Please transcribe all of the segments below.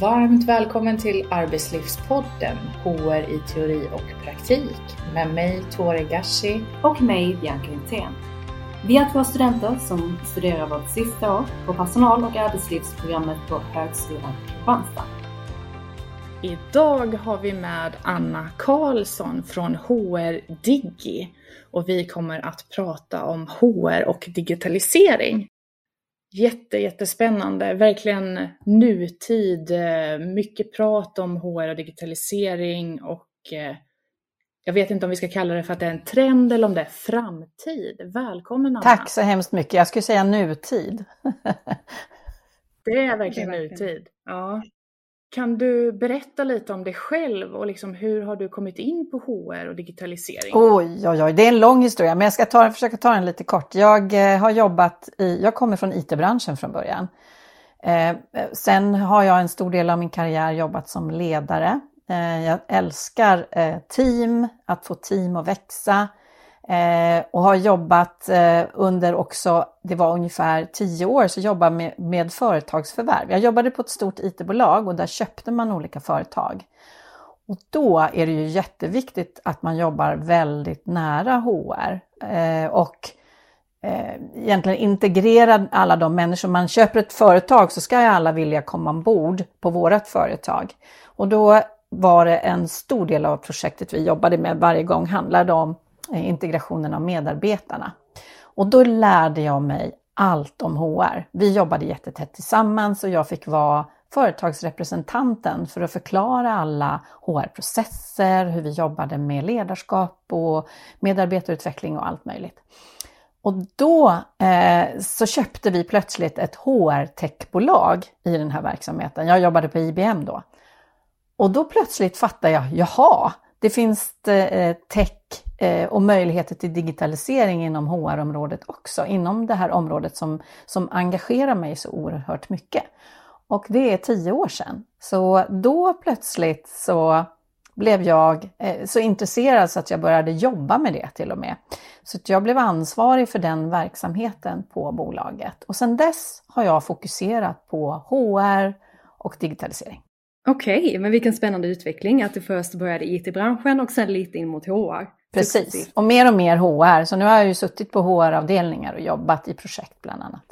Varmt välkommen till Arbetslivspodden HR i teori och praktik med mig Tore Gashi och mig Bianca Hultén. Vi är två studenter som studerar vårt sista år på personal och arbetslivsprogrammet på Högskolan Kristianstad. Idag har vi med Anna Karlsson från HR Digi och vi kommer att prata om HR och digitalisering. Jätte, jättespännande, verkligen nutid, eh, mycket prat om HR och digitalisering och eh, jag vet inte om vi ska kalla det för att det är en trend eller om det är framtid. Välkommen Anna! Tack så hemskt mycket, jag skulle säga nutid. det är verkligen, det är verkligen. nutid. Ja. Kan du berätta lite om dig själv och liksom hur har du kommit in på HR och digitalisering? Oj, oj, oj, det är en lång historia, men jag ska ta, försöka ta den lite kort. Jag eh, har jobbat i, jag kommer från IT-branschen från början. Eh, sen har jag en stor del av min karriär jobbat som ledare. Eh, jag älskar eh, team, att få team att växa. Eh, och har jobbat eh, under också, det var ungefär tio år, så jobbade med, med företagsförvärv. Jag jobbade på ett stort IT-bolag och där köpte man olika företag. Och då är det ju jätteviktigt att man jobbar väldigt nära HR eh, och eh, egentligen integrera alla de människor. Man köper ett företag så ska ju alla vilja komma ombord på vårt företag. Och då var det en stor del av projektet vi jobbade med varje gång handlade om Eh, integrationen av medarbetarna. Och då lärde jag mig allt om HR. Vi jobbade jättetätt tillsammans och jag fick vara företagsrepresentanten för att förklara alla HR-processer, hur vi jobbade med ledarskap och medarbetarutveckling och allt möjligt. Och då eh, så köpte vi plötsligt ett HR-techbolag i den här verksamheten. Jag jobbade på IBM då. Och då plötsligt fattade jag, jaha, det finns eh, tech eh, och möjligheter till digitalisering inom HR-området också, inom det här området som, som engagerar mig så oerhört mycket. Och det är tio år sedan. Så då plötsligt så blev jag eh, så intresserad så att jag började jobba med det till och med. Så jag blev ansvarig för den verksamheten på bolaget. Och sedan dess har jag fokuserat på HR och digitalisering. Okej, okay, men vilken spännande utveckling att du först började i IT-branschen och sen lite in mot HR. Precis, och mer och mer HR. Så nu har jag ju suttit på HR-avdelningar och jobbat i projekt bland annat.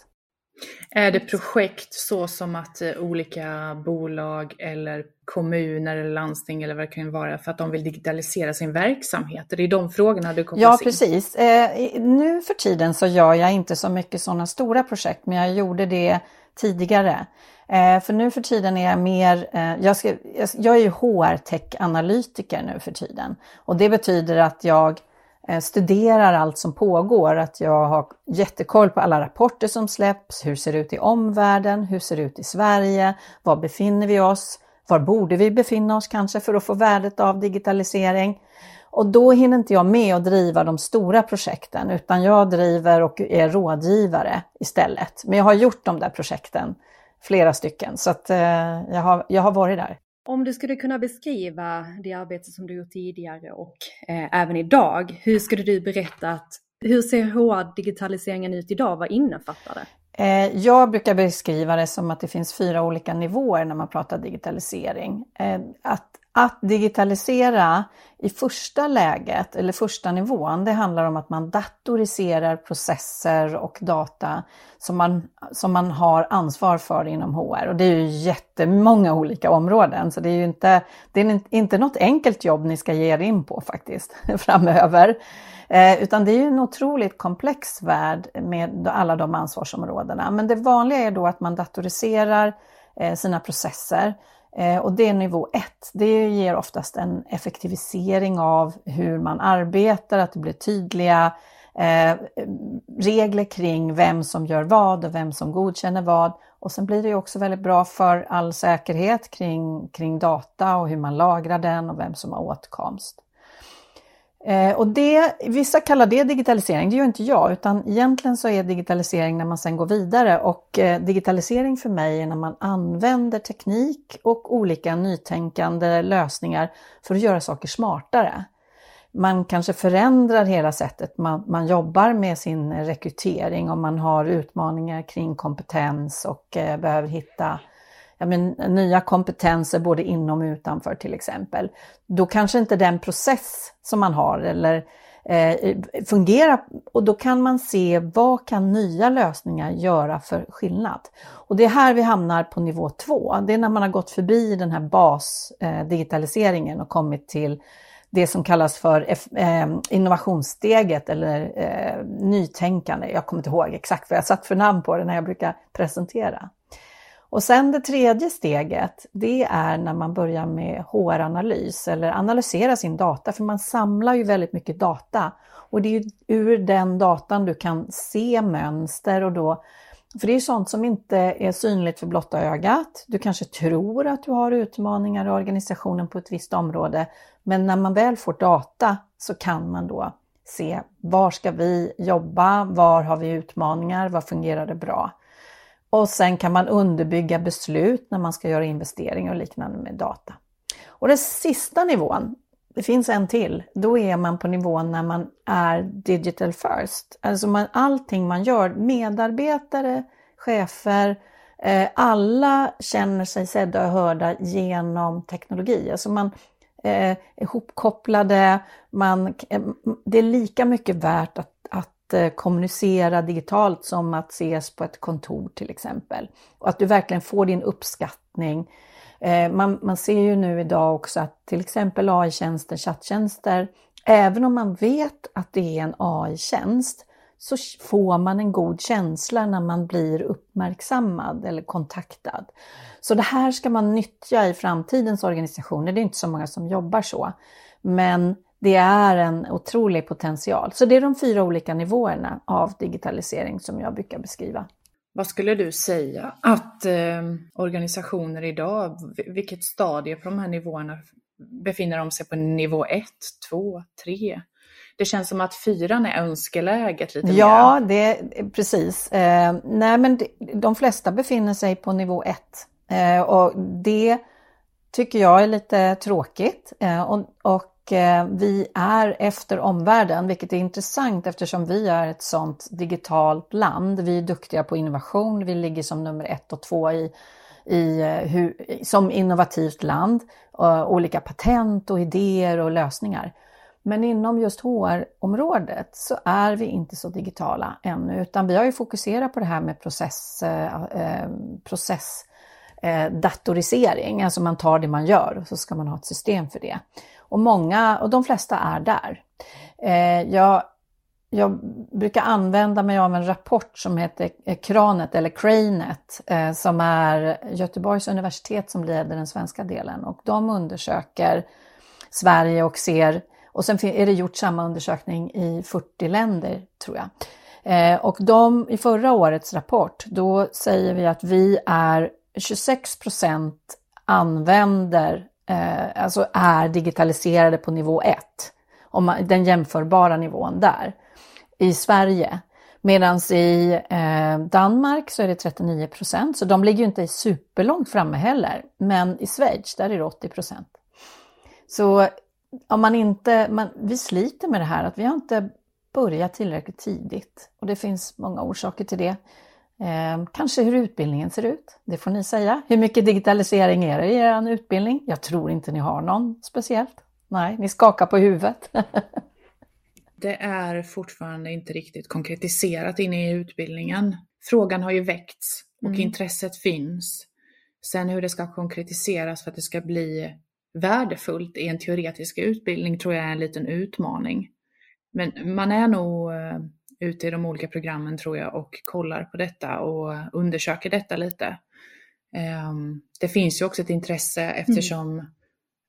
Är det projekt så som att eh, olika bolag eller kommuner eller landsting eller vad det kan vara för att de vill digitalisera sin verksamhet? Det är de frågorna du kopplas Ja, precis. Eh, nu för tiden så gör jag inte så mycket sådana stora projekt, men jag gjorde det tidigare. Eh, för nu för tiden är jag mer, eh, jag, ska, jag, jag är ju HR-tech-analytiker nu för tiden. Och det betyder att jag eh, studerar allt som pågår, att jag har jättekoll på alla rapporter som släpps, hur ser det ut i omvärlden, hur ser det ut i Sverige, var befinner vi oss, var borde vi befinna oss kanske för att få värdet av digitalisering. Och då hinner inte jag med att driva de stora projekten utan jag driver och är rådgivare istället. Men jag har gjort de där projekten flera stycken. Så att, eh, jag, har, jag har varit där. Om du skulle kunna beskriva det arbete som du gjort tidigare och eh, även idag, hur skulle du berätta att hur ser HR-digitaliseringen ut idag? Vad innefattar det? Eh, jag brukar beskriva det som att det finns fyra olika nivåer när man pratar digitalisering. Eh, att att digitalisera i första läget, eller första nivån, det handlar om att man datoriserar processer och data som man, som man har ansvar för inom HR. Och det är ju jättemånga olika områden, så det är ju inte, det är inte något enkelt jobb ni ska ge er in på faktiskt framöver. Eh, utan det är ju en otroligt komplex värld med alla de ansvarsområdena. Men det vanliga är då att man datoriserar eh, sina processer Eh, och det är nivå ett. Det ger oftast en effektivisering av hur man arbetar, att det blir tydliga eh, regler kring vem som gör vad och vem som godkänner vad. Och sen blir det också väldigt bra för all säkerhet kring, kring data och hur man lagrar den och vem som har åtkomst. Eh, och det, vissa kallar det digitalisering, det gör inte jag, utan egentligen så är digitalisering när man sen går vidare. Och eh, digitalisering för mig är när man använder teknik och olika nytänkande lösningar för att göra saker smartare. Man kanske förändrar hela sättet. Man, man jobbar med sin rekrytering om man har utmaningar kring kompetens och eh, behöver hitta ja, men, nya kompetenser både inom och utanför till exempel. Då kanske inte den process som man har eller eh, fungerar och då kan man se vad kan nya lösningar göra för skillnad. Och det är här vi hamnar på nivå två. Det är när man har gått förbi den här basdigitaliseringen eh, och kommit till det som kallas för eh, innovationssteget eller eh, nytänkande. Jag kommer inte ihåg exakt vad jag satt för namn på det när jag brukar presentera. Och sen det tredje steget, det är när man börjar med HR-analys eller analysera sin data, för man samlar ju väldigt mycket data. Och det är ju ur den datan du kan se mönster och då för det är sånt som inte är synligt för blotta ögat. Du kanske tror att du har utmaningar i organisationen på ett visst område, men när man väl får data så kan man då se var ska vi jobba, var har vi utmaningar, vad fungerar det bra? Och sen kan man underbygga beslut när man ska göra investeringar och liknande med data. Och den sista nivån, det finns en till, då är man på nivån när man är digital first. Alltså man, allting man gör, medarbetare, chefer, eh, alla känner sig sedda och hörda genom teknologi. Alltså man eh, ihopkopplade, man, eh, det är lika mycket värt att, Eh, kommunicera digitalt som att ses på ett kontor till exempel. Och att du verkligen får din uppskattning eh, man, man ser ju nu idag också att till exempel AI-tjänster, chatttjänster, även om man vet att det är en AI-tjänst, så får man en god känsla när man blir uppmärksammad eller kontaktad. Så det här ska man nyttja i framtidens organisationer. Det är inte så många som jobbar så. Men det är en otrolig potential. Så det är de fyra olika nivåerna av digitalisering som jag brukar beskriva. Vad skulle du säga att eh, organisationer idag, vilket stadie på de här nivåerna befinner de sig på nivå 1, 2, 3? Det känns som att fyran är önskeläget lite Ja, mer. det precis. Eh, nej, men de, de flesta befinner sig på nivå 1 eh, och det tycker jag är lite tråkigt. Eh, och, och Eh, vi är efter omvärlden, vilket är intressant eftersom vi är ett sådant digitalt land. Vi är duktiga på innovation, vi ligger som nummer ett och två i, i, eh, hur, som innovativt land. Eh, olika patent och idéer och lösningar. Men inom just HR-området så är vi inte så digitala ännu, utan vi har ju fokuserat på det här med process, eh, process eh, datorisering, alltså man tar det man gör och så ska man ha ett system för det. Och många, och de flesta är där. Eh, jag, jag brukar använda mig av en rapport som heter eh, Kranet eller Cranet eh, som är Göteborgs universitet som leder den svenska delen och de undersöker Sverige och ser, och sen är det gjort samma undersökning i 40 länder tror jag. Eh, och de, i förra årets rapport, då säger vi att vi är 26 procent använder eh, alltså är digitaliserade på nivå 1, den jämförbara nivån där, i Sverige. Medan i eh, Danmark så är det 39 procent, så de ligger ju inte superlångt framme heller. Men i Schweiz, där är det 80 procent. Så om man inte, man, vi sliter med det här att vi har inte börjat tillräckligt tidigt. Och det finns många orsaker till det. Eh, kanske hur utbildningen ser ut, det får ni säga. Hur mycket digitalisering är det i er utbildning? Jag tror inte ni har någon speciellt. Nej, ni skakar på huvudet. det är fortfarande inte riktigt konkretiserat inne i utbildningen. Frågan har ju väckts och mm. intresset finns. Sen hur det ska konkretiseras för att det ska bli värdefullt i en teoretisk utbildning tror jag är en liten utmaning. Men man är nog eh, ute i de olika programmen tror jag och kollar på detta och undersöker detta lite. Ehm, det finns ju också ett intresse eftersom mm.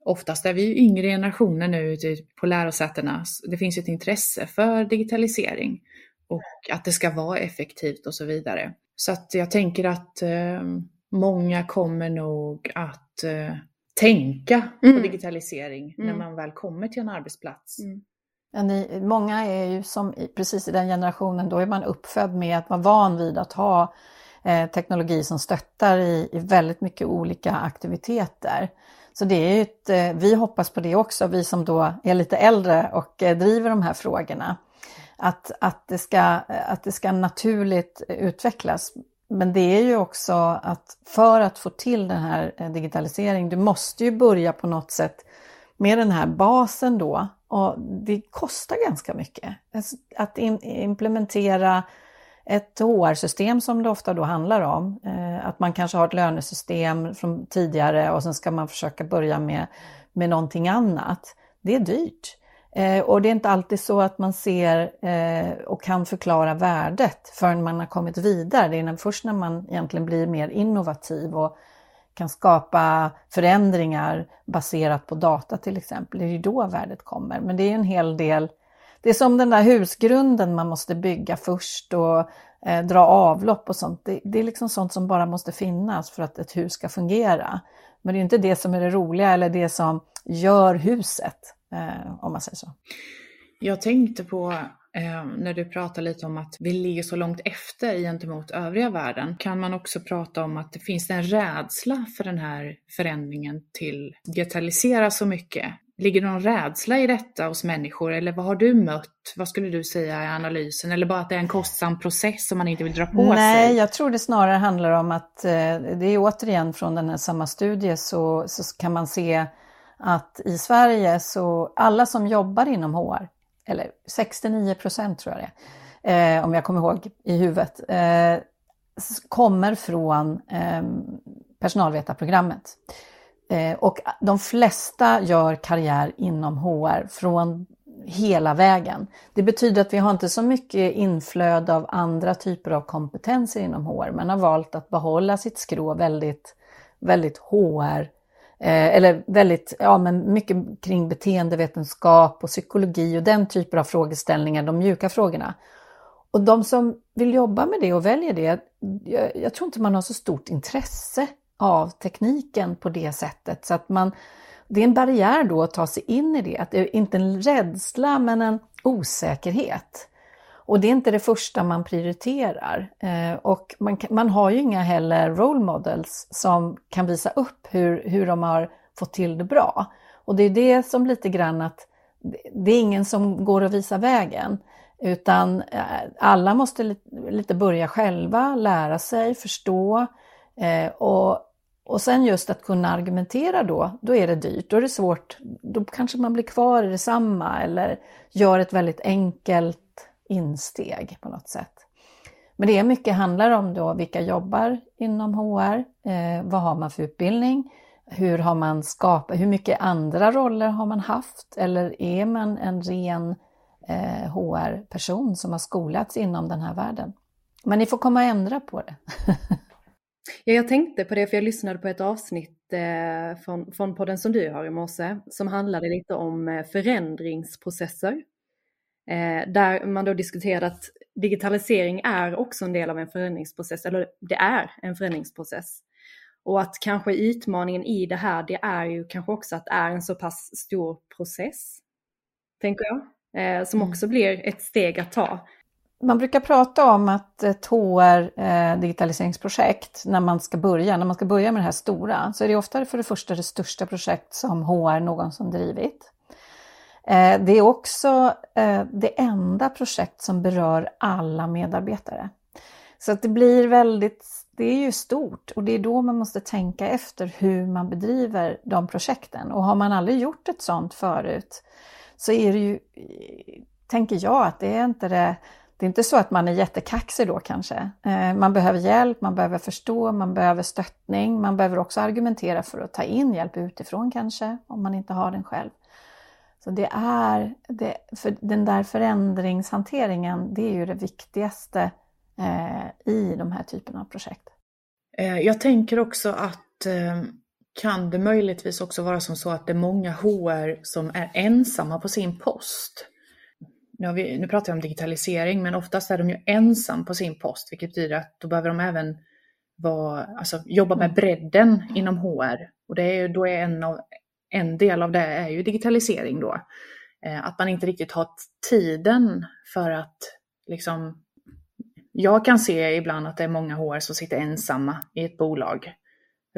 oftast är vi ju yngre generationer nu ute på lärosätena. Det finns ju ett intresse för digitalisering och att det ska vara effektivt och så vidare. Så att jag tänker att ehm, många kommer nog att eh, tänka mm. på digitalisering mm. när man väl kommer till en arbetsplats. Mm. Ja, ni, många är ju som precis i den generationen, då är man uppfödd med att vara van vid att ha eh, teknologi som stöttar i, i, väldigt mycket olika aktiviteter. Så det är ett, eh, vi hoppas på det också, vi som då är lite äldre och eh, driver de här frågorna. Att, att, det ska, att det ska naturligt utvecklas. men det är ju också att för att få till den här eh, digitaliseringen, du måste ju börja på något sätt med den här basen då. Och det kostar ganska mycket. Alltså, att implementera ett HR-system som det ofta då handlar om. Eh, att man kanske har ett lönesystem från tidigare och sen ska man försöka börja med, med någonting annat. Det är dyrt. Eh, och det är inte alltid så att man ser eh, och kan förklara värdet förrän man har kommit vidare. Det är först när man egentligen blir mer innovativ och kan skapa förändringar baserat på data till exempel. Det är ju då värdet kommer. Men det är en hel del det är som den där husgrunden man måste bygga först och eh, dra avlopp och sånt. Det, det, är liksom sånt som bara måste finnas för att ett hus ska fungera. Men det är inte det som är det roliga eller det som gör huset, eh, om man säger så. Jag tänkte på när du pratar lite om att vi ligger så långt efter gentemot övriga världen. Kan man också prata om att det finns en rädsla för den här förändringen till digitalisera så mycket? Ligger det någon rädsla i detta hos människor eller vad har du mött? Vad skulle du säga i analysen? Eller bara att det är en kostsam process som man inte vill dra på Nej, sig? Nej, jag tror det snarare handlar om att eh, det är återigen från den här samma studie så, så kan man se att i Sverige så alla som jobbar inom HR, eller 69 procent tror jag det är, eh, om jag kommer ihåg i huvudet, eh, kommer från eh, personalvetarprogrammet. Eh, och de flesta gör karriär inom HR från hela vägen. Det betyder att vi har inte så mycket inflöde av andra typer av kompetenser inom HR. men har valt att behålla sitt skrå väldigt, väldigt HR, eh, Eh, eller väldigt, ja men mycket kring beteendevetenskap och psykologi och den typen av frågeställningar, de mjuka frågorna. Och de som vill jobba med det och väljer det, jag, jag tror inte man har så stort intresse av tekniken på det sättet. Så att man, det är en barriär då att ta sig in i det. Att det är inte en rädsla men en osäkerhet. Och det är inte det första man prioriterar. Eh, och man, man har ju inga heller role models som kan visa upp hur, hur de har fått till det bra. Och det är det som lite grann att det är ingen som går att visa vägen. Utan eh, alla måste lite börja själva, lära sig, förstå. Eh, och och sen just att kunna argumentera då, då är det dyrt, då är det svårt. Då kanske man blir kvar i detsamma eller gör ett väldigt enkelt insteg på något sätt. Men det är mycket handlar om då vilka jobbar inom HR, eh, vad har man för utbildning, hur har man skapat, hur mycket andra roller har man haft eller är man en ren eh, HR-person som har skolats inom den här världen? Men ni får komma och ändra på det. Ja, jag tänkte på det för jag lyssnade på ett avsnitt eh, från, från podden som du har i morse som handlade lite om eh, förändringsprocesser. Eh, där man då diskuterade att digitalisering är också en del av en förändringsprocess, eller det är en förändringsprocess. Och att kanske utmaningen i det här, det är ju kanske också att det är en så pass stor process, tänker jag, eh, som mm. också blir ett steg att ta. Man brukar prata om att ett HR eh, digitaliseringsprojekt, när man ska börja, när man ska börja med det här stora, så är det ofta för det första det största projekt som HR någonsin drivit. Eh, det är också eh, det enda projekt som berör alla medarbetare. Så att det blir väldigt, det är ju stort och det är då man måste tänka efter hur man bedriver de projekten. Och har man aldrig gjort ett sånt förut så är det ju, tänker jag, att det är inte det det är inte så att man är jättekaxig då kanske. Eh, man behöver hjälp, man behöver förstå, man behöver stöttning. Man behöver också argumentera för att ta in hjälp utifrån kanske, om man inte har den själv. Så det är, det, för den där förändringshanteringen, det är ju det viktigaste eh, i de här typerna av projekt. Eh, jag tänker också att eh, kan det möjligtvis också vara som så att det är många HR som är ensamma på sin post? nu, vi, nu pratar jag om digitalisering, men oftast är de ju ensam på sin post, vilket betyder att då behöver de även vara, alltså, jobba med bredden inom HR. Och det är ju, då är en, av, en del av det är ju digitalisering då. Eh, att man inte riktigt har tiden för att liksom, jag kan se ibland att det är många HR som sitter ensamma i ett bolag,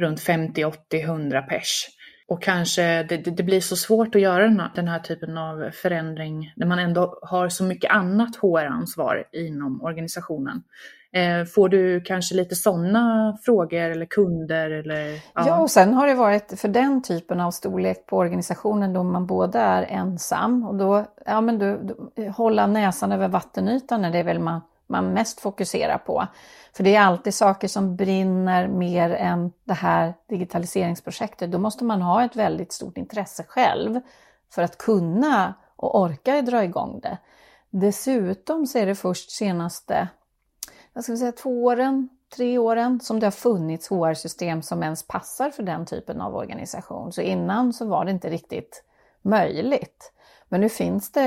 runt 50, 80, 100 pers. Och kanske det, det, blir så svårt att göra den här, den här, typen av förändring när man ändå har så mycket annat HR-ansvar inom organisationen. Eh, får du kanske lite sådana frågor eller kunder? Eller, ja. ja, och sen har det varit för den typen av storlek på organisationen då man både är ensam och då, ja men du, du hålla näsan över vattenytan är det väl man, man mest fokuserar på. För det är alltid saker som brinner mer än det här digitaliseringsprojektet. Då måste man ha ett väldigt stort intresse själv för att kunna och orka dra igång det. Dessutom så är det först senaste jag ska säga, två åren, tre åren som det har funnits HR-system som ens passar för den typen av organisation. Så innan så var det inte riktigt möjligt. Men nu finns det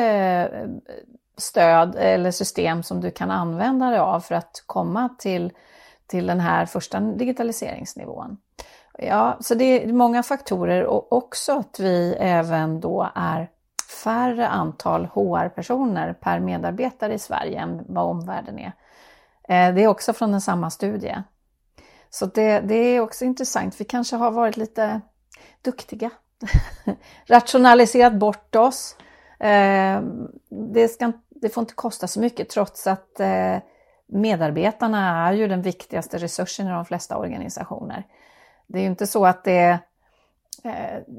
eh, stöd eller system som du kan använda dig av för att komma till, till den här första digitaliseringsnivån. Ja, så det är många faktorer och också att vi även då är färre antal HR-personer per medarbetare i Sverige än vad omvärlden är. Eh, det är också från den samma studie. Så det, det är också intressant. Vi kanske har varit lite duktiga. Rationaliserat bort oss. Eh, det, ska, det får inte kosta så mycket trots att eh, medarbetarna är ju den viktigaste resursen i de flesta organisationer. Det är ju inte så att det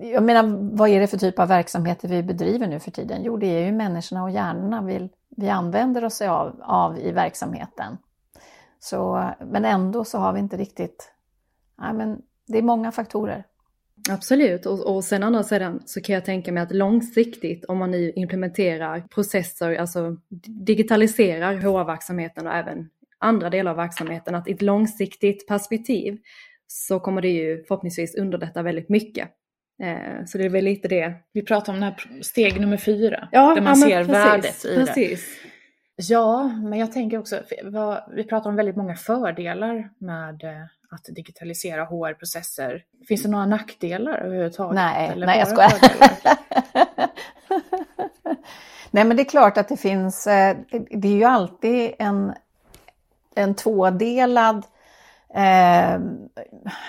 jag menar, vad är det för typ av verksamheter vi bedriver nu för tiden? Jo, det är ju människorna och hjärnorna vi, vi använder oss av, av i verksamheten. Så, men ändå så har vi inte riktigt, nej men det är många faktorer. Absolut, och, och sen andra sidan så kan jag tänka mig att långsiktigt om man nu implementerar processer, alltså digitaliserar HR-verksamheten och även andra delar av verksamheten, att i ett långsiktigt perspektiv så kommer det ju förhoppningsvis underlätta väldigt mycket. Eh, så det är väl lite det. Vi pratar om den här steg nummer fyra, ja, där man ja, ser precis, värdet i precis. det. Ja, men jag tänker också, vi pratar om väldigt många fördelar med eh, att digitalisera HR-processer. Finns det några nackdelar överhuvudtaget? Nej, eller nej jag skojar. nej men det är klart att det finns, eh, det är ju alltid en, en tvådelad eh,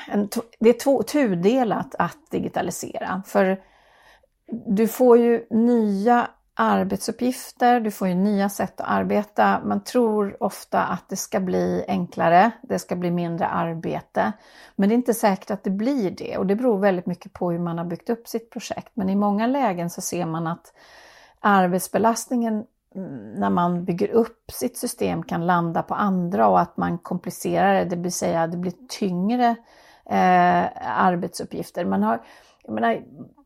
en, det är två, tudelat att digitalisera. För du får ju nya arbetsuppgifter, du får ju nya sätt att arbeta. Man tror ofta att det ska bli enklare, det ska bli mindre arbete. Men det är inte säkert att det blir det och det beror väldigt mycket på hur man har byggt upp sitt projekt. Men i många lägen så ser man att arbetsbelastningen mm, när man bygger upp sitt system kan landa på andra och att man komplicerar det, det vill säga det blir tyngre eh, arbetsuppgifter. Man har, jag menar,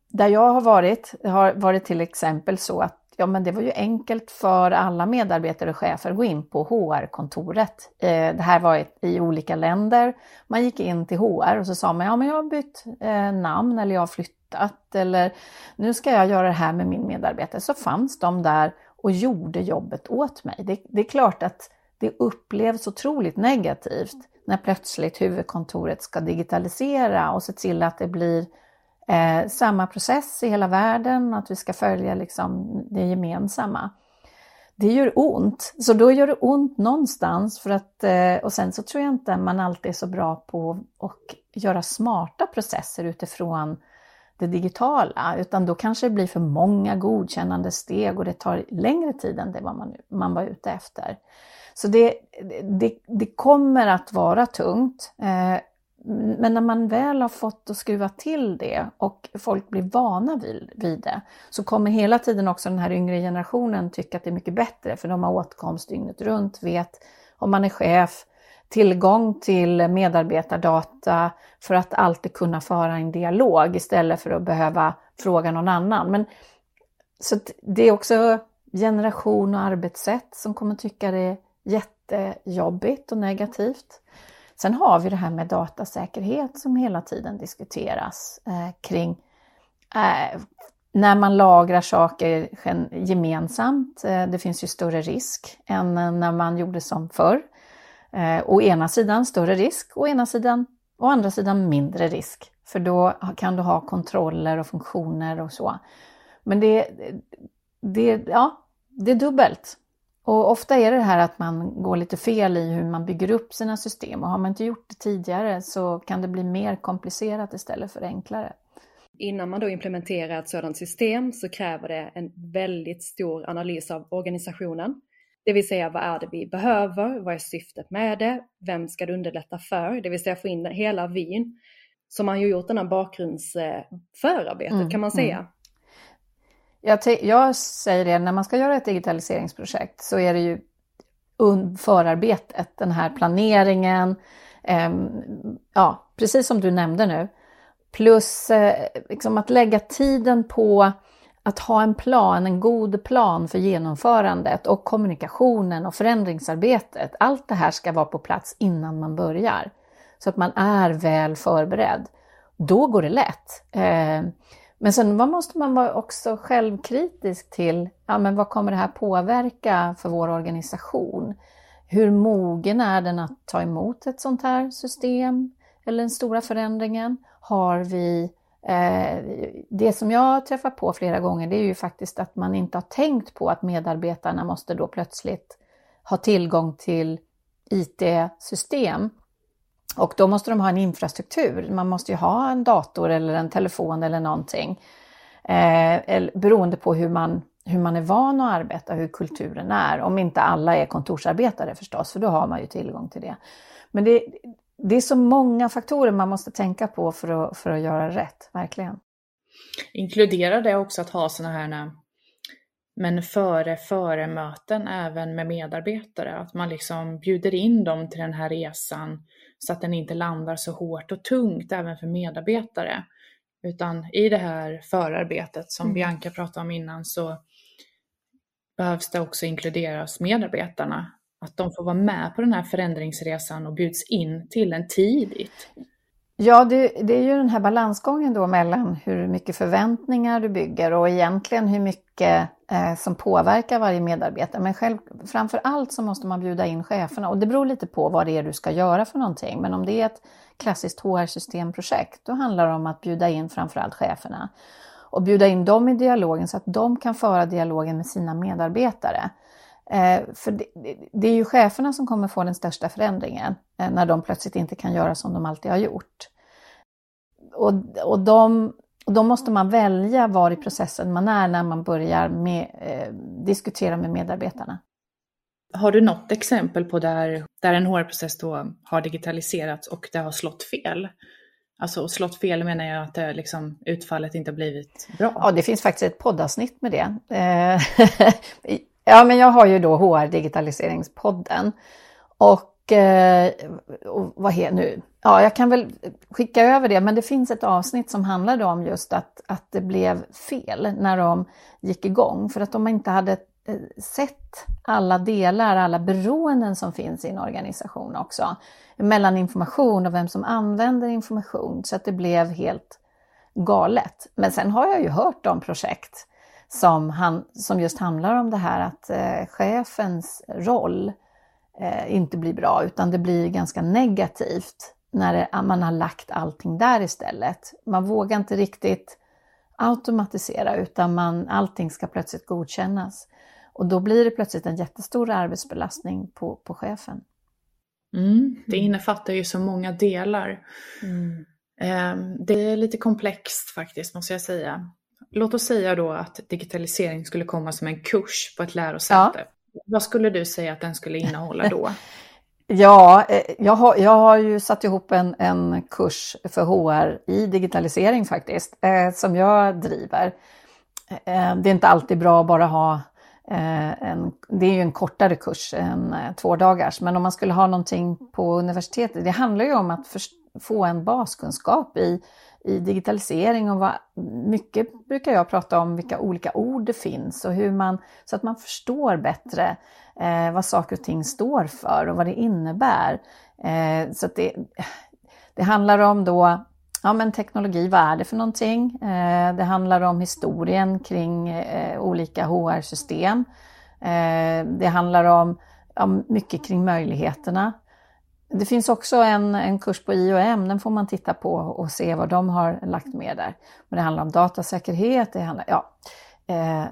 där jag har varit har varit till exempel så att ja, men det var ju enkelt för alla medarbetare och chefer att gå in på HR-kontoret. Eh, det här var i olika länder. Man gick in till HR och så sa man ja, men jag har bytt eh, namn eller jag har flyttat eller nu ska jag göra det här med min medarbetare. Så fanns de där och gjorde jobbet åt mig. Det, det är klart att det upplevs otroligt negativt när plötsligt huvudkontoret ska digitalisera och se till att det blir eh, samma process i hela världen, att vi ska följa liksom det gemensamma. Det gör ont, så då gör det ont någonstans för att, eh, och sen så tror jag inte man alltid är så bra på att göra smarta processer utifrån det digitala, utan då kanske det blir för många godkännande steg och det tar längre tid än det vad man, man var ute efter. Så det, det, det kommer att vara tungt. Eh, men när man väl har fått att skruva till det och folk blir vana vid, vid det så kommer hela tiden också den här yngre generationen tycka att det är mycket bättre för de har åtkomst dygnet runt, vet om man är chef, tillgång till medarbetardata för att alltid kunna föra en dialog istället för att behöva fråga någon annan. Men, så det är också generation och arbetssätt som kommer tycka det är jättejobbigt och negativt. Sen har vi det här med datasäkerhet som hela tiden diskuteras eh, kring eh, när man lagrar saker gemensamt. Eh, det finns ju större risk än eh, när man gjorde som förr. Eh, å ena sidan större risk, å ena sidan, å andra sidan mindre risk. För då kan du ha kontroller och funktioner och så. Men det, det, ja, det är dubbelt. Och ofta är det här att man går lite fel i hur man bygger upp sina system och har man inte gjort det tidigare så kan det bli mer komplicerat istället för enklare. Innan man då implementerar ett sådant system så kräver det en väldigt stor analys av organisationen. Det vill säga vad är det vi behöver? Vad är syftet med det? Vem ska det underlätta för? Det vill säga få in hela vyn. Så man har ju gjort den här bakgrundsförarbetet mm, kan man säga. Mm. Jag, jag, säger det, när man ska göra ett digitaliseringsprojekt så är det ju förarbetet, den här planeringen, eh, ja, precis som du nämnde nu. Plus eh, liksom att lägga tiden på att ha en plan, en god plan för genomförandet och kommunikationen och förändringsarbetet. Allt det här ska vara på plats innan man börjar. Så att man är väl förberedd. Då går det lätt. Eh, men sen måste man vara också självkritisk till, ja men vad kommer det här påverka för vår organisation? Hur mogen är den att ta emot ett sånt här system eller den stora förändringen? Har vi eh, det som jag träffar på flera gånger det är ju faktiskt att man inte har tänkt på att medarbetarna måste då plötsligt ha tillgång till IT-system. Och då måste de ha en infrastruktur. Man måste ju ha en dator eller en telefon eller någonting. Eh, beroende på hur man, hur man är van att arbeta, hur kulturen är. Om inte alla är kontorsarbetare förstås, för då har man ju tillgång till det. Men det, det är så många faktorer man måste tänka på för att, för att göra rätt, verkligen. Inkluderar det också att ha sådana här men före före möten även med medarbetare, att man liksom bjuder in dem till den här resan så att den inte landar så hårt och tungt även för medarbetare. Utan i det här förarbetet som mm. Bianca pratade om innan så behövs det också inkluderas medarbetarna att de får vara med på den här förändringsresan och bjuds in till en tidigt. Ja, det, det, är ju den här balansgången då mellan hur mycket förväntningar du bygger och egentligen hur mycket Eh, som påverkar varje medarbetare. Men själv, framför allt så måste man bjuda in cheferna och det beror lite på vad det är du ska göra för någonting. Men om det är ett klassiskt HR-systemprojekt, då handlar det om att bjuda in framför allt cheferna och bjuda in dem i dialogen så att de kan föra dialogen med sina medarbetare. Eh, för det, det, är ju cheferna som kommer få den största förändringen eh, när de plötsligt inte kan göra som de alltid har gjort. Och, och, de, och då måste man välja var i processen man är när man börjar med, eh, diskutera med medarbetarna. Har du något exempel på där, där en HR-process då har digitaliserats och det har slått fel? Alltså slått fel menar jag att det liksom, utfallet inte har blivit bra. Ja, det finns faktiskt ett poddavsnitt med det. Eh, Ja, men jag har ju då HR Digitaliseringspodden. Och, Eh, och vad heter nu? Ja, jag kan väl skicka över det, men det finns ett avsnitt som handlade om just att, att det blev fel när de gick igång. För att de inte hade eh, sett alla delar, alla beroenden som finns i en organisation också. Mellan information och vem som använder information. Så att det blev helt galet. Men sen har jag ju hört om projekt som, han, som just handlar om det här att eh, chefens roll eh, inte blir bra utan det blir ganska negativt när det, man har lagt allting där istället. Man vågar inte riktigt automatisera utan man, allting ska plötsligt godkännas. Och då blir det plötsligt en jättestor arbetsbelastning på, på chefen. Mm, det innefattar ju så många delar. Mm. Eh, det är lite komplext faktiskt måste jag säga låt oss säga då att digitalisering skulle komma som en kurs på ett lärosäte. Ja. Vad skulle du säga att den skulle innehålla då? Ja, eh, jag har, jag har ju satt ihop en, en kurs för HR i digitalisering faktiskt, eh, som jag driver. Eh, det är inte alltid bra att bara ha eh, en, det är ju en kortare kurs än eh, två dagars, men om man skulle ha någonting på universitetet, det handlar ju om att för, få en baskunskap i i digitalisering och vad, mycket brukar jag prata om vilka olika ord det finns och hur man, så att man förstår bättre eh, vad saker och ting står för och vad det innebär. Eh, så det, det handlar om då Ja men teknologi, vad är det för någonting? Eh, det handlar om historien kring eh, olika HR-system. Eh, det handlar om om mycket kring möjligheterna. Det finns också en, en kurs på IOM, den får man titta på och se vad de har lagt med där. Men det handlar om datasäkerhet, det handlar, ja, eh,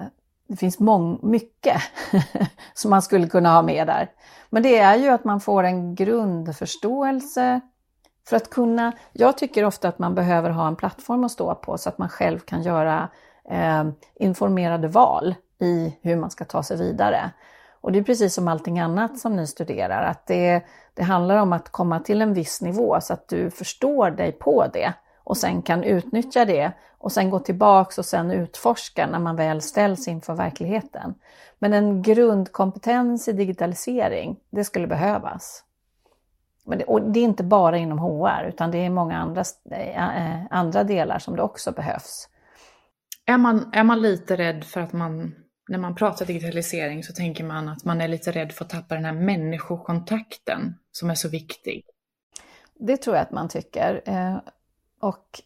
det finns mång, mycket som man skulle kunna ha med där. Men det är ju att man får en grundförståelse för att kunna, jag tycker ofta att man behöver ha en plattform att stå på så att man själv kan göra eh, informerade val i hur man ska ta sig vidare. Och det är precis som allting annat som ni studerar, att det, det handlar om att komma till en viss nivå så att du förstår dig på det och sen kan utnyttja det och sen gå tillbaks och sen utforska när man väl ställs inför verkligheten. Men en grundkompetens i digitalisering, det skulle behövas. Men det, och det är inte bara inom HR utan det är många andra, äh, andra delar som det också behövs. Är man, är man lite rädd för att man, när man pratar digitalisering så tänker man att man är lite rädd för att tappa den här människokontakten som är så viktig? Det tror jag att man tycker. Eh, och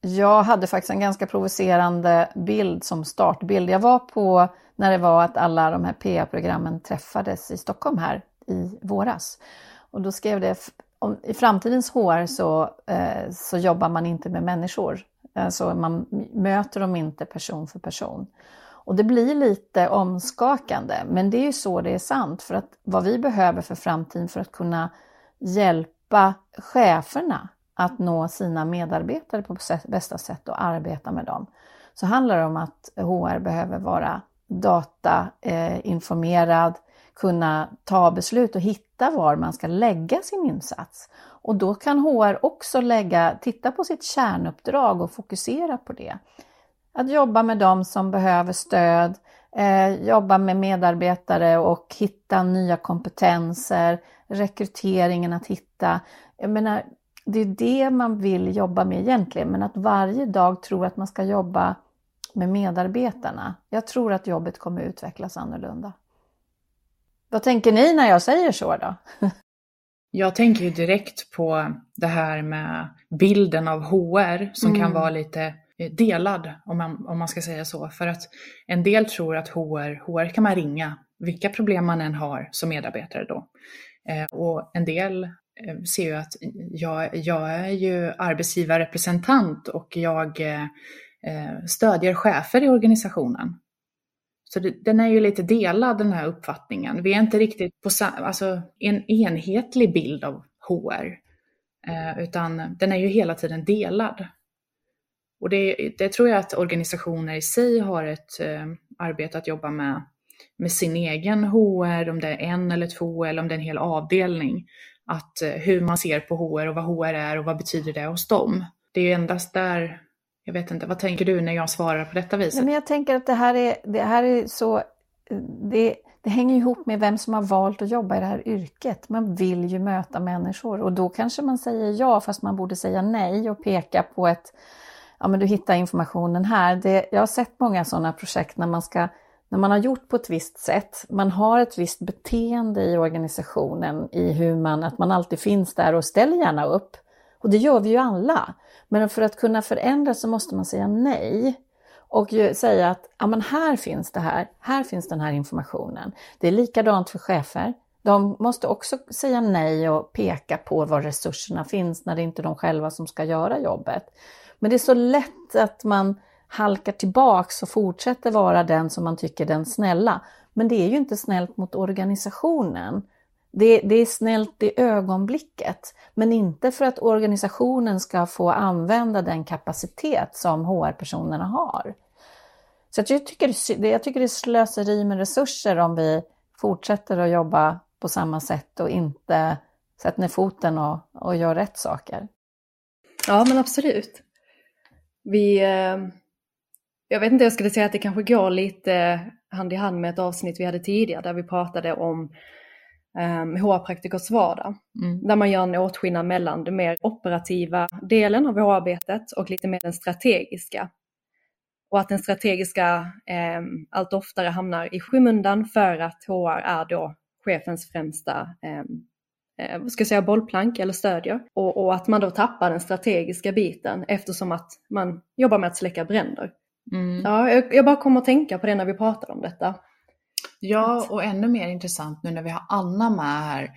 jag hade faktiskt en ganska provocerande bild som startbild. Jag var på när det var att alla de här PA-programmen träffades i Stockholm här i våras. Och då skrev det, om, i framtidens HR så, eh, så jobbar man inte med människor. Alltså man möter dem inte person för person. Och det blir lite omskakande, men det är ju så det är sant. För att vad vi behöver för framtiden för att kunna hjälpa cheferna att nå sina medarbetare på bästa sätt och arbeta med dem, så handlar det om att HR behöver vara datainformerad, eh, kunna ta beslut och hitta var man ska lägga sin insats. Och då kan HR också lägga, titta på sitt kärnuppdrag och fokusera på det. Att jobba med dem som behöver stöd, eh, jobba med medarbetare och hitta nya kompetenser, rekryteringen att hitta. Jag menar, det är det man vill jobba med egentligen, men att varje dag tro att man ska jobba med medarbetarna. Jag tror att jobbet kommer utvecklas annorlunda. Vad tänker ni när jag säger så då? Jag tänker ju direkt på det här med bilden av HR som mm. kan vara lite Eh, delad, om man, om man ska säga så. För att en del tror att HR, HR kan man ringa vilka problem man än har som medarbetare då. Eh, och en del eh, ser ju att jag, jag är ju arbetsgivarrepresentant och jag stödjer chefer i organisationen. Så det, den är ju lite delad den här uppfattningen. Vi är inte riktigt på alltså, en enhetlig bild av HR, utan den är ju hela tiden delad. Och det, det, tror jag att organisationer i sig har ett eh, arbete att jobba med, med sin egen HR, om det är en eller två eller om det är en hel avdelning. Att eh, hur man ser på HR och vad HR är och vad betyder det hos dem. Det är ju endast där jag vet inte, vad tänker du när jag svarar på detta viset? men jag tänker att det här är, det här är så... Det, det hänger ihop med vem som har valt att jobba i det här yrket. Man vill ju möta människor och då kanske man säger ja fast man borde säga nej och peka på ett... Ja men du hittar informationen här. Det, jag har sett många sådana projekt när man ska när man har gjort på ett visst sätt, man har ett visst beteende i organisationen i hur man, att man alltid finns där och ställer gärna upp. Och det gör vi ju alla. Men för att kunna förändra så måste man säga nej och säga att ja, men här finns det här, här finns den här informationen. Det är likadant för chefer. De måste också säga nej och peka på var resurserna finns när det inte är de själva som ska göra jobbet. Men det är så lätt att man halkar tillbaks och fortsätter vara den som man tycker är den snälla. Men det är ju inte snällt mot organisationen. Det, det, är snällt i ögonblicket, men inte för att organisationen ska få använda den kapacitet som HR-personerna har. Så jag tycker, det, jag tycker det är slöseri med resurser om vi fortsätter att jobba på samma sätt och inte sätter ner foten och, och gör rätt saker. Ja, men absolut. Vi, eh, jag vet inte, jag skulle säga att det kanske går lite hand i hand med ett avsnitt vi hade tidigare där vi pratade om um, HR-praktikers vardag. Mm. Där man gör en åtskillnad mellan den mer operativa delen av HR-arbetet och lite mer den strategiska. Och att den strategiska um, allt oftare hamnar i skymundan för att HR är då chefens främsta um, eh, ska jag säga, bollplank eller stödjer. Och, och, att man då tappar den strategiska biten eftersom att man jobbar med att släcka bränder. Mm. Ja, jag, jag bara kommer att tänka på det när vi pratar om detta. Ja, och ännu mer intressant nu när vi har Anna med här.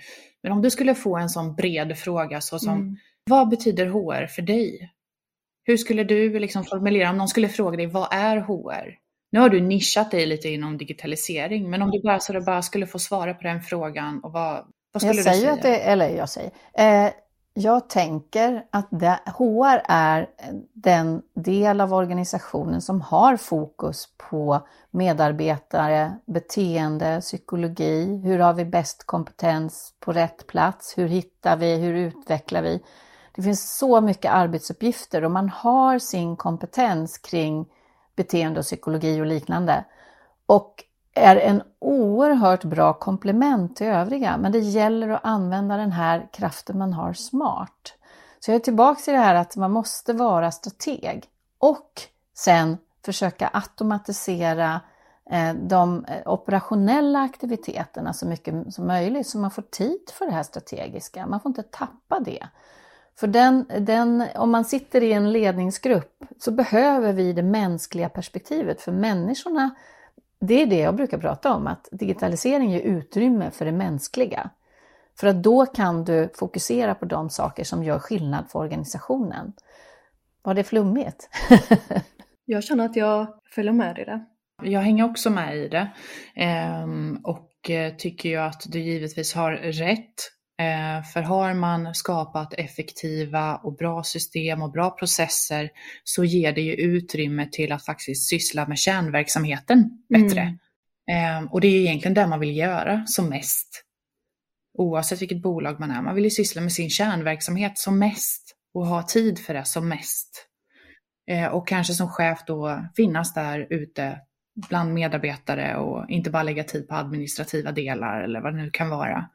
Men om du skulle få en sån bred fråga så som mm. vad betyder HR för dig? Hur skulle du liksom formulera om någon skulle fråga dig vad är HR? Nu har du nischat dig lite inom digitalisering, men om du bara, så du bara skulle få svara på den frågan och vad, vad skulle jag du säga? Att det, eller jag säger, eh, jag tänker att det, HR är den del av organisationen som har fokus på medarbetare, beteende, psykologi. Hur har vi bäst kompetens på rätt plats? Hur hittar vi? Hur utvecklar vi? Det finns så mycket arbetsuppgifter och man har sin kompetens kring beteende och psykologi och liknande. Och är en oerhört bra komplement till övriga, men det gäller att använda den här kraften man har smart. Så jag är tillbaka till det här att man måste vara strateg och sen försöka automatisera eh, de eh, operationella aktiviteterna så mycket som möjligt så man får tid för det här strategiska. Man får inte tappa det. För den, den, om man sitter i en ledningsgrupp så behöver vi det mänskliga perspektivet för människorna det är det jag brukar prata om, att digitalisering ger utrymme för det mänskliga. För att då kan du fokusera på de saker som gör skillnad för organisationen. Var det flummigt? jag känner att jag följer med i det. Jag hänger också med i det ehm, och eh, tycker ju att du givetvis har rätt för har man skapat effektiva och bra system och bra processer så ger det ju utrymme till att faktiskt syssla med kärnverksamheten bättre. Mm. Ehm, och det är egentligen det man vill göra som mest. Oavsett vilket bolag man är. Man vill ju syssla med sin kärnverksamhet som mest och ha tid för det som mest. Eh, och kanske som chef då finnas där ute bland medarbetare och inte bara lägga tid på administrativa delar eller vad det nu kan vara.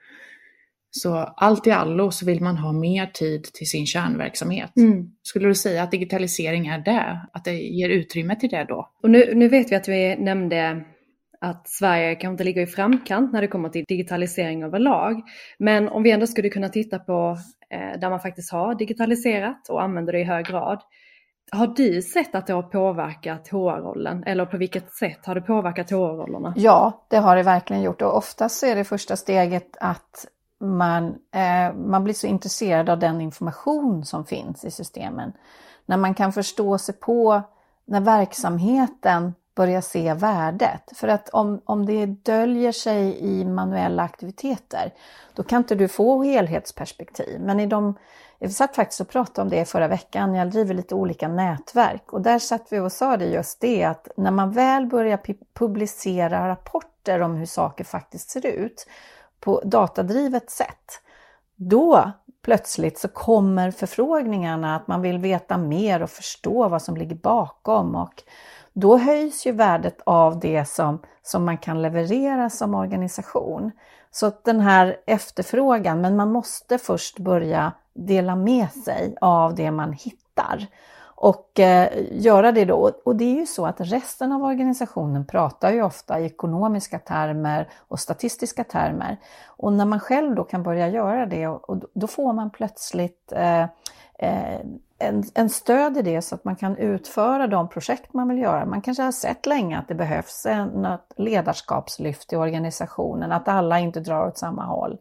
Så allt i allo så vill man ha mer tid till sin kärnverksamhet. Mm. Skulle du säga att digitalisering är det? Att det ger utrymme till det då? Och nu, nu vet vi att vi nämnde att Sverige kanske inte ligger i framkant när det kommer till digitalisering överlag. Men om vi ändå skulle kunna titta på eh, där man faktiskt har digitaliserat och använder det i hög grad. Har du sett att det har påverkat HR-rollen eller på vilket sätt har det påverkat HR-rollerna? Ja, det har det verkligen gjort och oftast är det första steget att man, eh, man blir så intresserad av den information som finns i systemen. När man kan förstå sig på när verksamheten börjar se värdet. För att om, om det döljer sig i manuella aktiviteter, då kan inte du få helhetsperspektiv. Men i de, vi satt faktiskt och pratade om det förra veckan, jag driver lite olika nätverk och där satt vi och sa det just det att när man väl börjar publicera rapporter om hur saker faktiskt ser ut, på datadrivet sätt, då plötsligt så kommer förfrågningarna att man vill veta mer och förstå vad som ligger bakom och då höjs ju värdet av det som, som man kan leverera som organisation. Så att den här efterfrågan, men man måste först börja dela med sig av det man hittar och eh, göra det då. Och det är ju så att resten av organisationen pratar ju ofta i ekonomiska termer och statistiska termer. Och när man själv då kan börja göra det, och, och då får man plötsligt eh, eh, en, en, stöd i det så att man kan utföra de projekt man vill göra. Man kanske har sett länge att det behövs en, ett ledarskapslyft i organisationen, att alla inte drar åt samma håll.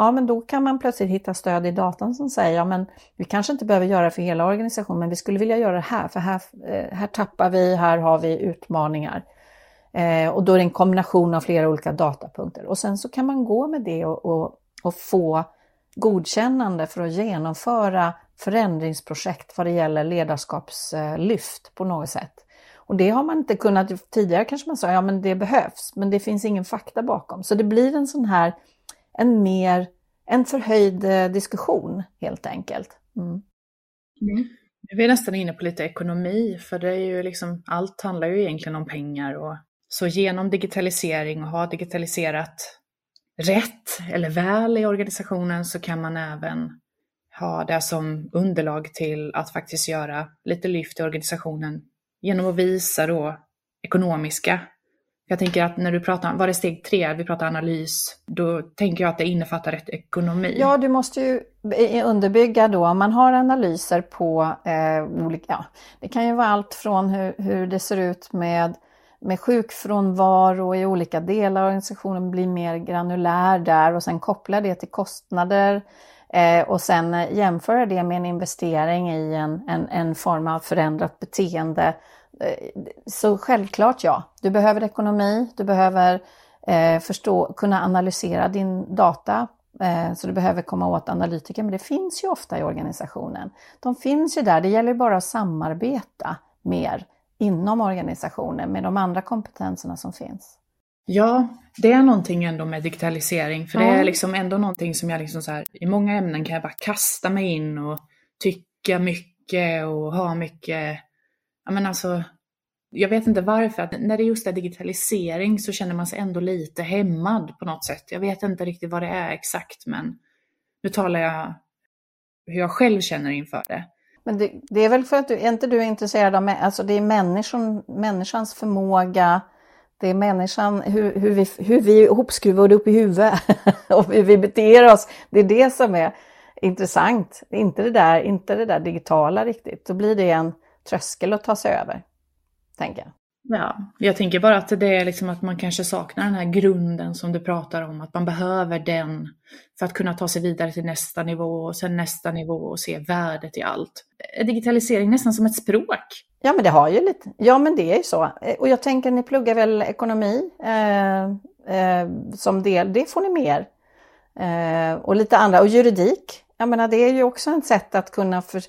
Ja, men då kan man plötsligt hitta stöd i datan som säger, ja men vi kanske inte behöver göra det för hela organisationen, men vi skulle vilja göra det här, för här, eh, här tappar vi, här har vi utmaningar. Eh, och då är det en kombination av flera olika datapunkter. Och sen så kan man gå med det och, och, och få godkännande för att genomföra förändringsprojekt vad det gäller ledarskapslyft på något sätt. Och det har man inte kunnat, tidigare kanske man sa, ja men det behövs, men det finns ingen fakta bakom. Så det blir en sån här en mer, en förhöjd eh, diskussion helt enkelt. Mm. Mm. Vi är nästan inne på lite ekonomi, för det är ju liksom, allt handlar ju egentligen om pengar. Och, så genom digitalisering och ha digitaliserat rätt eller väl i organisationen så kan man även ha det som underlag till att faktiskt göra lite lyft i organisationen genom att visa då ekonomiska jag tänker att när du pratar, var det steg tre, vi pratar analys, då tänker jag att det innefattar rätt ekonomi. Ja, du måste ju underbygga då, om man har analyser på eh, olika, ja, det kan ju vara allt från hur, hur det ser ut med med sjukfrånvaro i olika delar av organisationen, blir mer granulär där och sen koppla det till kostnader eh, och sen eh, jämföra det med en investering i en, en, en form av förändrat beteende så självklart ja, du behöver ekonomi, du behöver eh, förstå, kunna analysera din data Eh, så du behöver komma åt analytiker, men det finns ju ofta i organisationen. De finns ju där, det gäller bara att samarbeta mer inom organisationen med de andra kompetenserna som finns. Ja, det är någonting ändå med digitalisering, för ja. det är liksom ändå någonting som jag liksom så här, i många ämnen kan jag bara kasta mig in och tycka mycket och ha mycket, ja men alltså, jag vet inte varför, att när det just är digitalisering så känner man sig ändå lite hämmad på något sätt. Jag vet inte riktigt vad det är exakt, men nu talar jag hur jag själv känner inför det. Men det, det är väl för att du, är inte du intresserad av, alltså det är människan, människans förmåga, det är människan, hur, hur, vi, hur vi är ihopskruvade upp i huvudet och hur vi beter oss. Det är det som är intressant, inte det där, inte det där digitala riktigt. Då blir det en tröskel att ta sig över, tänker jag. Ja, jag tänker bara att det är liksom att man kanske saknar den här grunden som du pratar om, att man behöver den för att kunna ta sig vidare till nästa nivå och sen nästa nivå och se värdet i allt. Digitalisering nästan som ett språk? Ja, men det har ju lite. Ja, men det är ju så. Och jag tänker, ni pluggar väl ekonomi eh, eh, som del, det får ni mer. Eh, och lite andra, och juridik. Jag menar, det är ju också ett sätt att kunna för,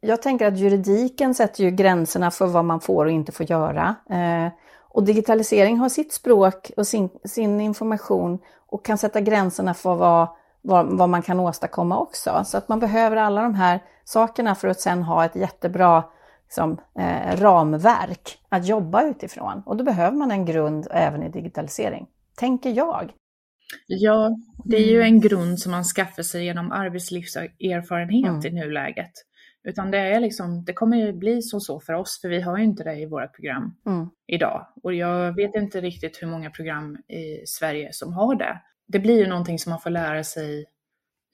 jag tänker att juridiken sätter ju gränserna för vad man får och inte får göra. Eh, och digitalisering har sitt språk och sin, sin information och kan sätta gränserna för vad, vad, vad, man kan åstadkomma också. Så att man behöver alla de här sakerna för att sen ha ett jättebra liksom, eh, ramverk att jobba utifrån. Och då behöver man en grund även i digitalisering, tänker jag. Ja, det är ju en grund som man skaffar sig genom arbetslivserfarenhet mm. i nuläget. Utan det, är liksom, det kommer ju bli som så för oss, för vi har ju inte det i våra program mm. idag. Och jag vet inte riktigt hur många program i Sverige som har det. Det blir ju någonting som man får lära sig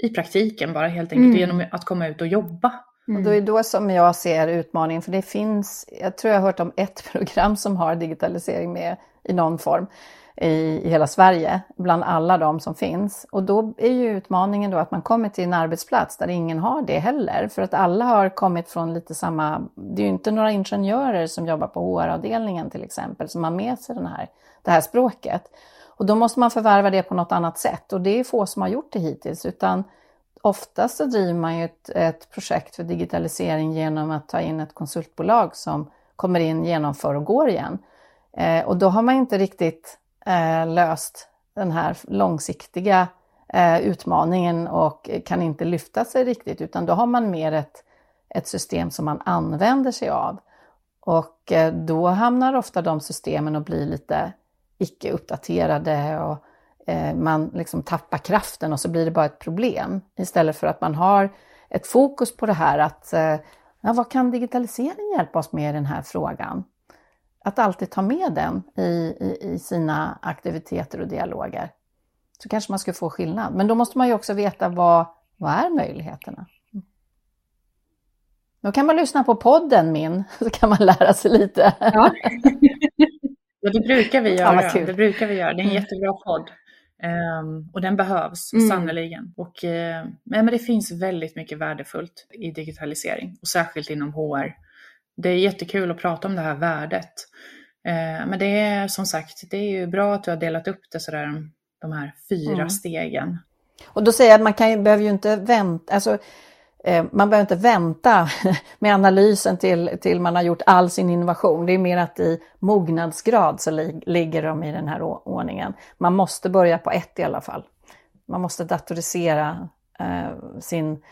i praktiken bara helt enkelt mm. genom att komma ut och jobba. Mm. Och då är då som jag ser utmaningen, för det finns, jag tror jag har hört om ett program som har digitalisering med i någon form i, hela Sverige, bland alla de som finns. Och då är ju utmaningen då att man kommer till en arbetsplats där ingen har det heller, för att alla har kommit från lite samma, det är ju inte några ingenjörer som jobbar på HR-avdelningen till exempel, som har med sig den här, det här språket. Och då måste man förvärva det på något annat sätt och det är få som har gjort det hittills, utan oftast så driver man ju ett, ett projekt för digitalisering genom att ta in ett konsultbolag som kommer in, genomför och går igen. Eh, och då har man inte riktigt Eh, löst den här långsiktiga eh, utmaningen och kan inte lyfta sig riktigt utan då har man mer ett, ett system som man använder sig av. Och eh, då hamnar ofta de systemen och blir lite icke uppdaterade och eh, man liksom tappar kraften och så blir det bara ett problem istället för att man har ett fokus på det här att eh, ja, vad kan digitalisering hjälpa oss med i den här frågan? Att alltid ta med den i, i, i, sina aktiviteter och dialoger. Så kanske man skulle få skillnad. Men då måste man ju också veta vad, vad är möjligheterna? Då kan man lyssna på podden min, så kan man lära sig lite. Ja, ja det brukar vi göra. Ja, det brukar vi göra. Det är en mm. jättebra podd. Um, och den behövs mm. sannerligen. Och, uh, men det finns väldigt mycket värdefullt i digitalisering och särskilt inom HR det är jättekul att prata om det här värdet. Eh, men det är som sagt, det är ju bra att du har delat upp det sådär, de här fyra mm. stegen. Och då säger jag att man kan, behöver ju inte vänta, alltså, eh, man behöver inte vänta med analysen till, till man har gjort all sin innovation. Det är mer att i mognadsgrad så li, ligger de i den här ordningen. Man måste börja på ett i alla fall. Man måste datorisera eh, sin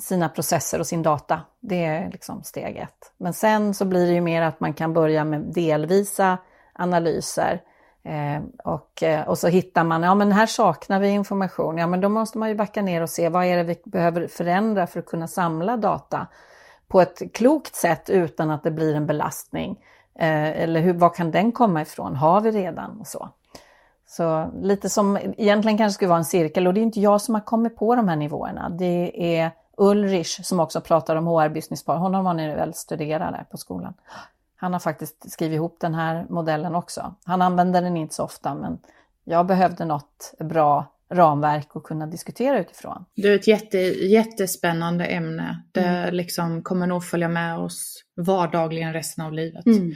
sina processer och sin data. Det är liksom steg ett. Men sen så blir det ju mer att man kan börja med delvisa analyser. Eh, och, eh, och så hittar man, ja men här saknar vi information. Ja men då måste man ju backa ner och se vad är det vi behöver förändra för att kunna samla data på ett klokt sätt utan att det blir en belastning. Eh, eller hur, var kan den komma ifrån? Har vi redan? Och så. Så lite som egentligen kanske skulle vara en cirkel och det är inte jag som har kommit på de här nivåerna. Det är Ulrich som också pratar om HR Business Par, honom har ni väl studerat där på skolan. Han har faktiskt skrivit ihop den här modellen också. Han använder den inte så ofta men jag behövde något bra ramverk att kunna diskutera utifrån. Det är ett jätte, jättespännande ämne. Det mm. liksom kommer nog följa med oss vardagligen resten av livet. Mm.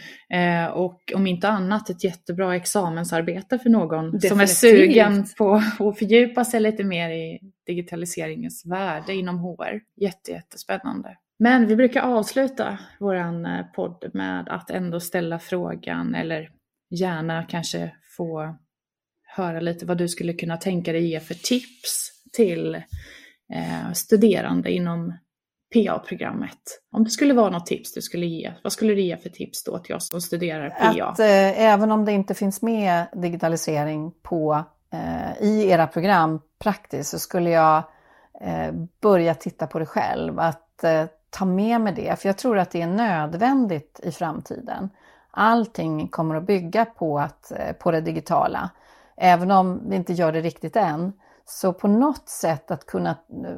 Eh, och om inte annat ett jättebra examensarbete för någon Definitivt. som är sugen på att fördjupa sig lite mer i digitaliseringens värde inom HR. Jätte, jättespännande. Men vi brukar avsluta vår eh, podd med att ändå ställa frågan eller gärna kanske få höra lite vad du skulle kunna tänka dig ge för tips till eh, studerande inom PA-programmet. Om det skulle vara något tips du skulle ge, vad skulle du ge för tips då till oss som studerar PA? Att eh, även om det inte finns med digitalisering på, eh, i era program praktiskt så skulle jag eh, börja titta på det själv. Att eh, ta med mig det, för jag tror att det är nödvändigt i framtiden. Allting kommer att bygga på, att, eh, på det digitala. Även om vi inte gör det riktigt än. Så på något sätt att kunna eh,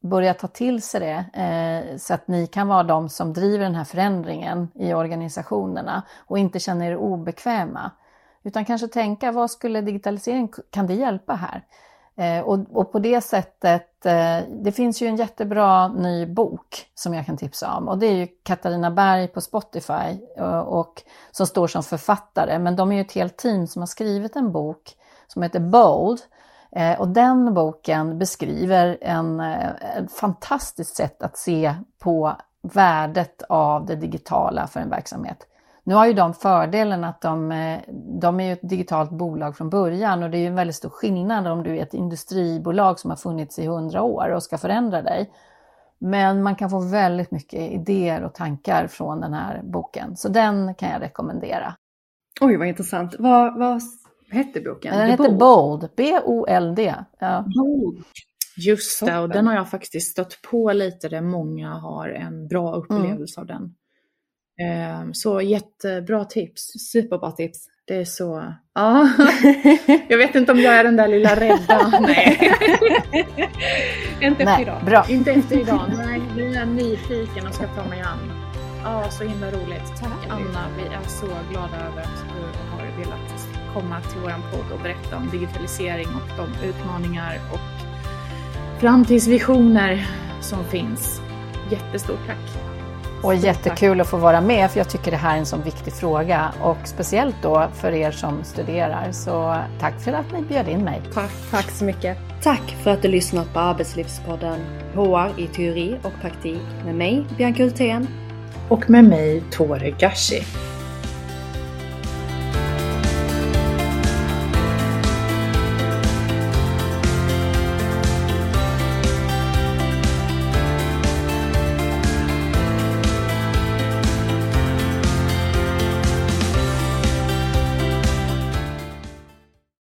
börja ta till sig det eh, så att ni kan vara de som driver den här förändringen i organisationerna och inte känner er obekväma. Utan kanske tänka, vad skulle digitalisering, kan det hjälpa här? Eh, och, och, på det sättet, eh, det finns ju en jättebra ny bok som jag kan tipsa om och det är ju Katarina Berg på Spotify och, och som står som författare. Men de är ju ett helt team som har skrivit en bok som heter Bold. Eh, och den boken beskriver en, eh, ett fantastiskt sätt att se på värdet av det digitala för en verksamhet. Nu har ju de fördelen att de, eh, de är ett digitalt bolag från början och det är ju en väldigt stor skillnad om du är ett industribolag som har funnits i hundra år och ska förändra dig. Men man kan få väldigt mycket idéer och tankar från den här boken, så den kan jag rekommendera. Oj, vad intressant. Vad, vad hette boken? Den heter Bold, B-O-L-D. Ja. Bold. Just det, och den har jag faktiskt stött på lite där många har en bra upplevelse mm. av den. Ehm, så jättebra tips. Superbra tips. Det är så... Ja. Jag vet inte om jag är den där lilla rädda. Nej. inte efter idag. Bra. Inte efter idag. Nej, nu är jag nyfiken och ska ta mig an. Ja, så himla roligt. Tack Anna. Vi är så glada över att du har velat komma till vår podd och berätta om digitalisering och de utmaningar och framtidsvisioner som finns. Jättestort tack! Och jättekul att få vara med, för jag tycker det här är en så viktig fråga. Och speciellt då för er som studerar. Så tack för att ni bjöd in mig. Tack, tack så mycket. Tack för att du lyssnat på Arbetslivspodden HR i teori och praktik med mig, Bianca Hultén. Och med mig, Tore Gashi.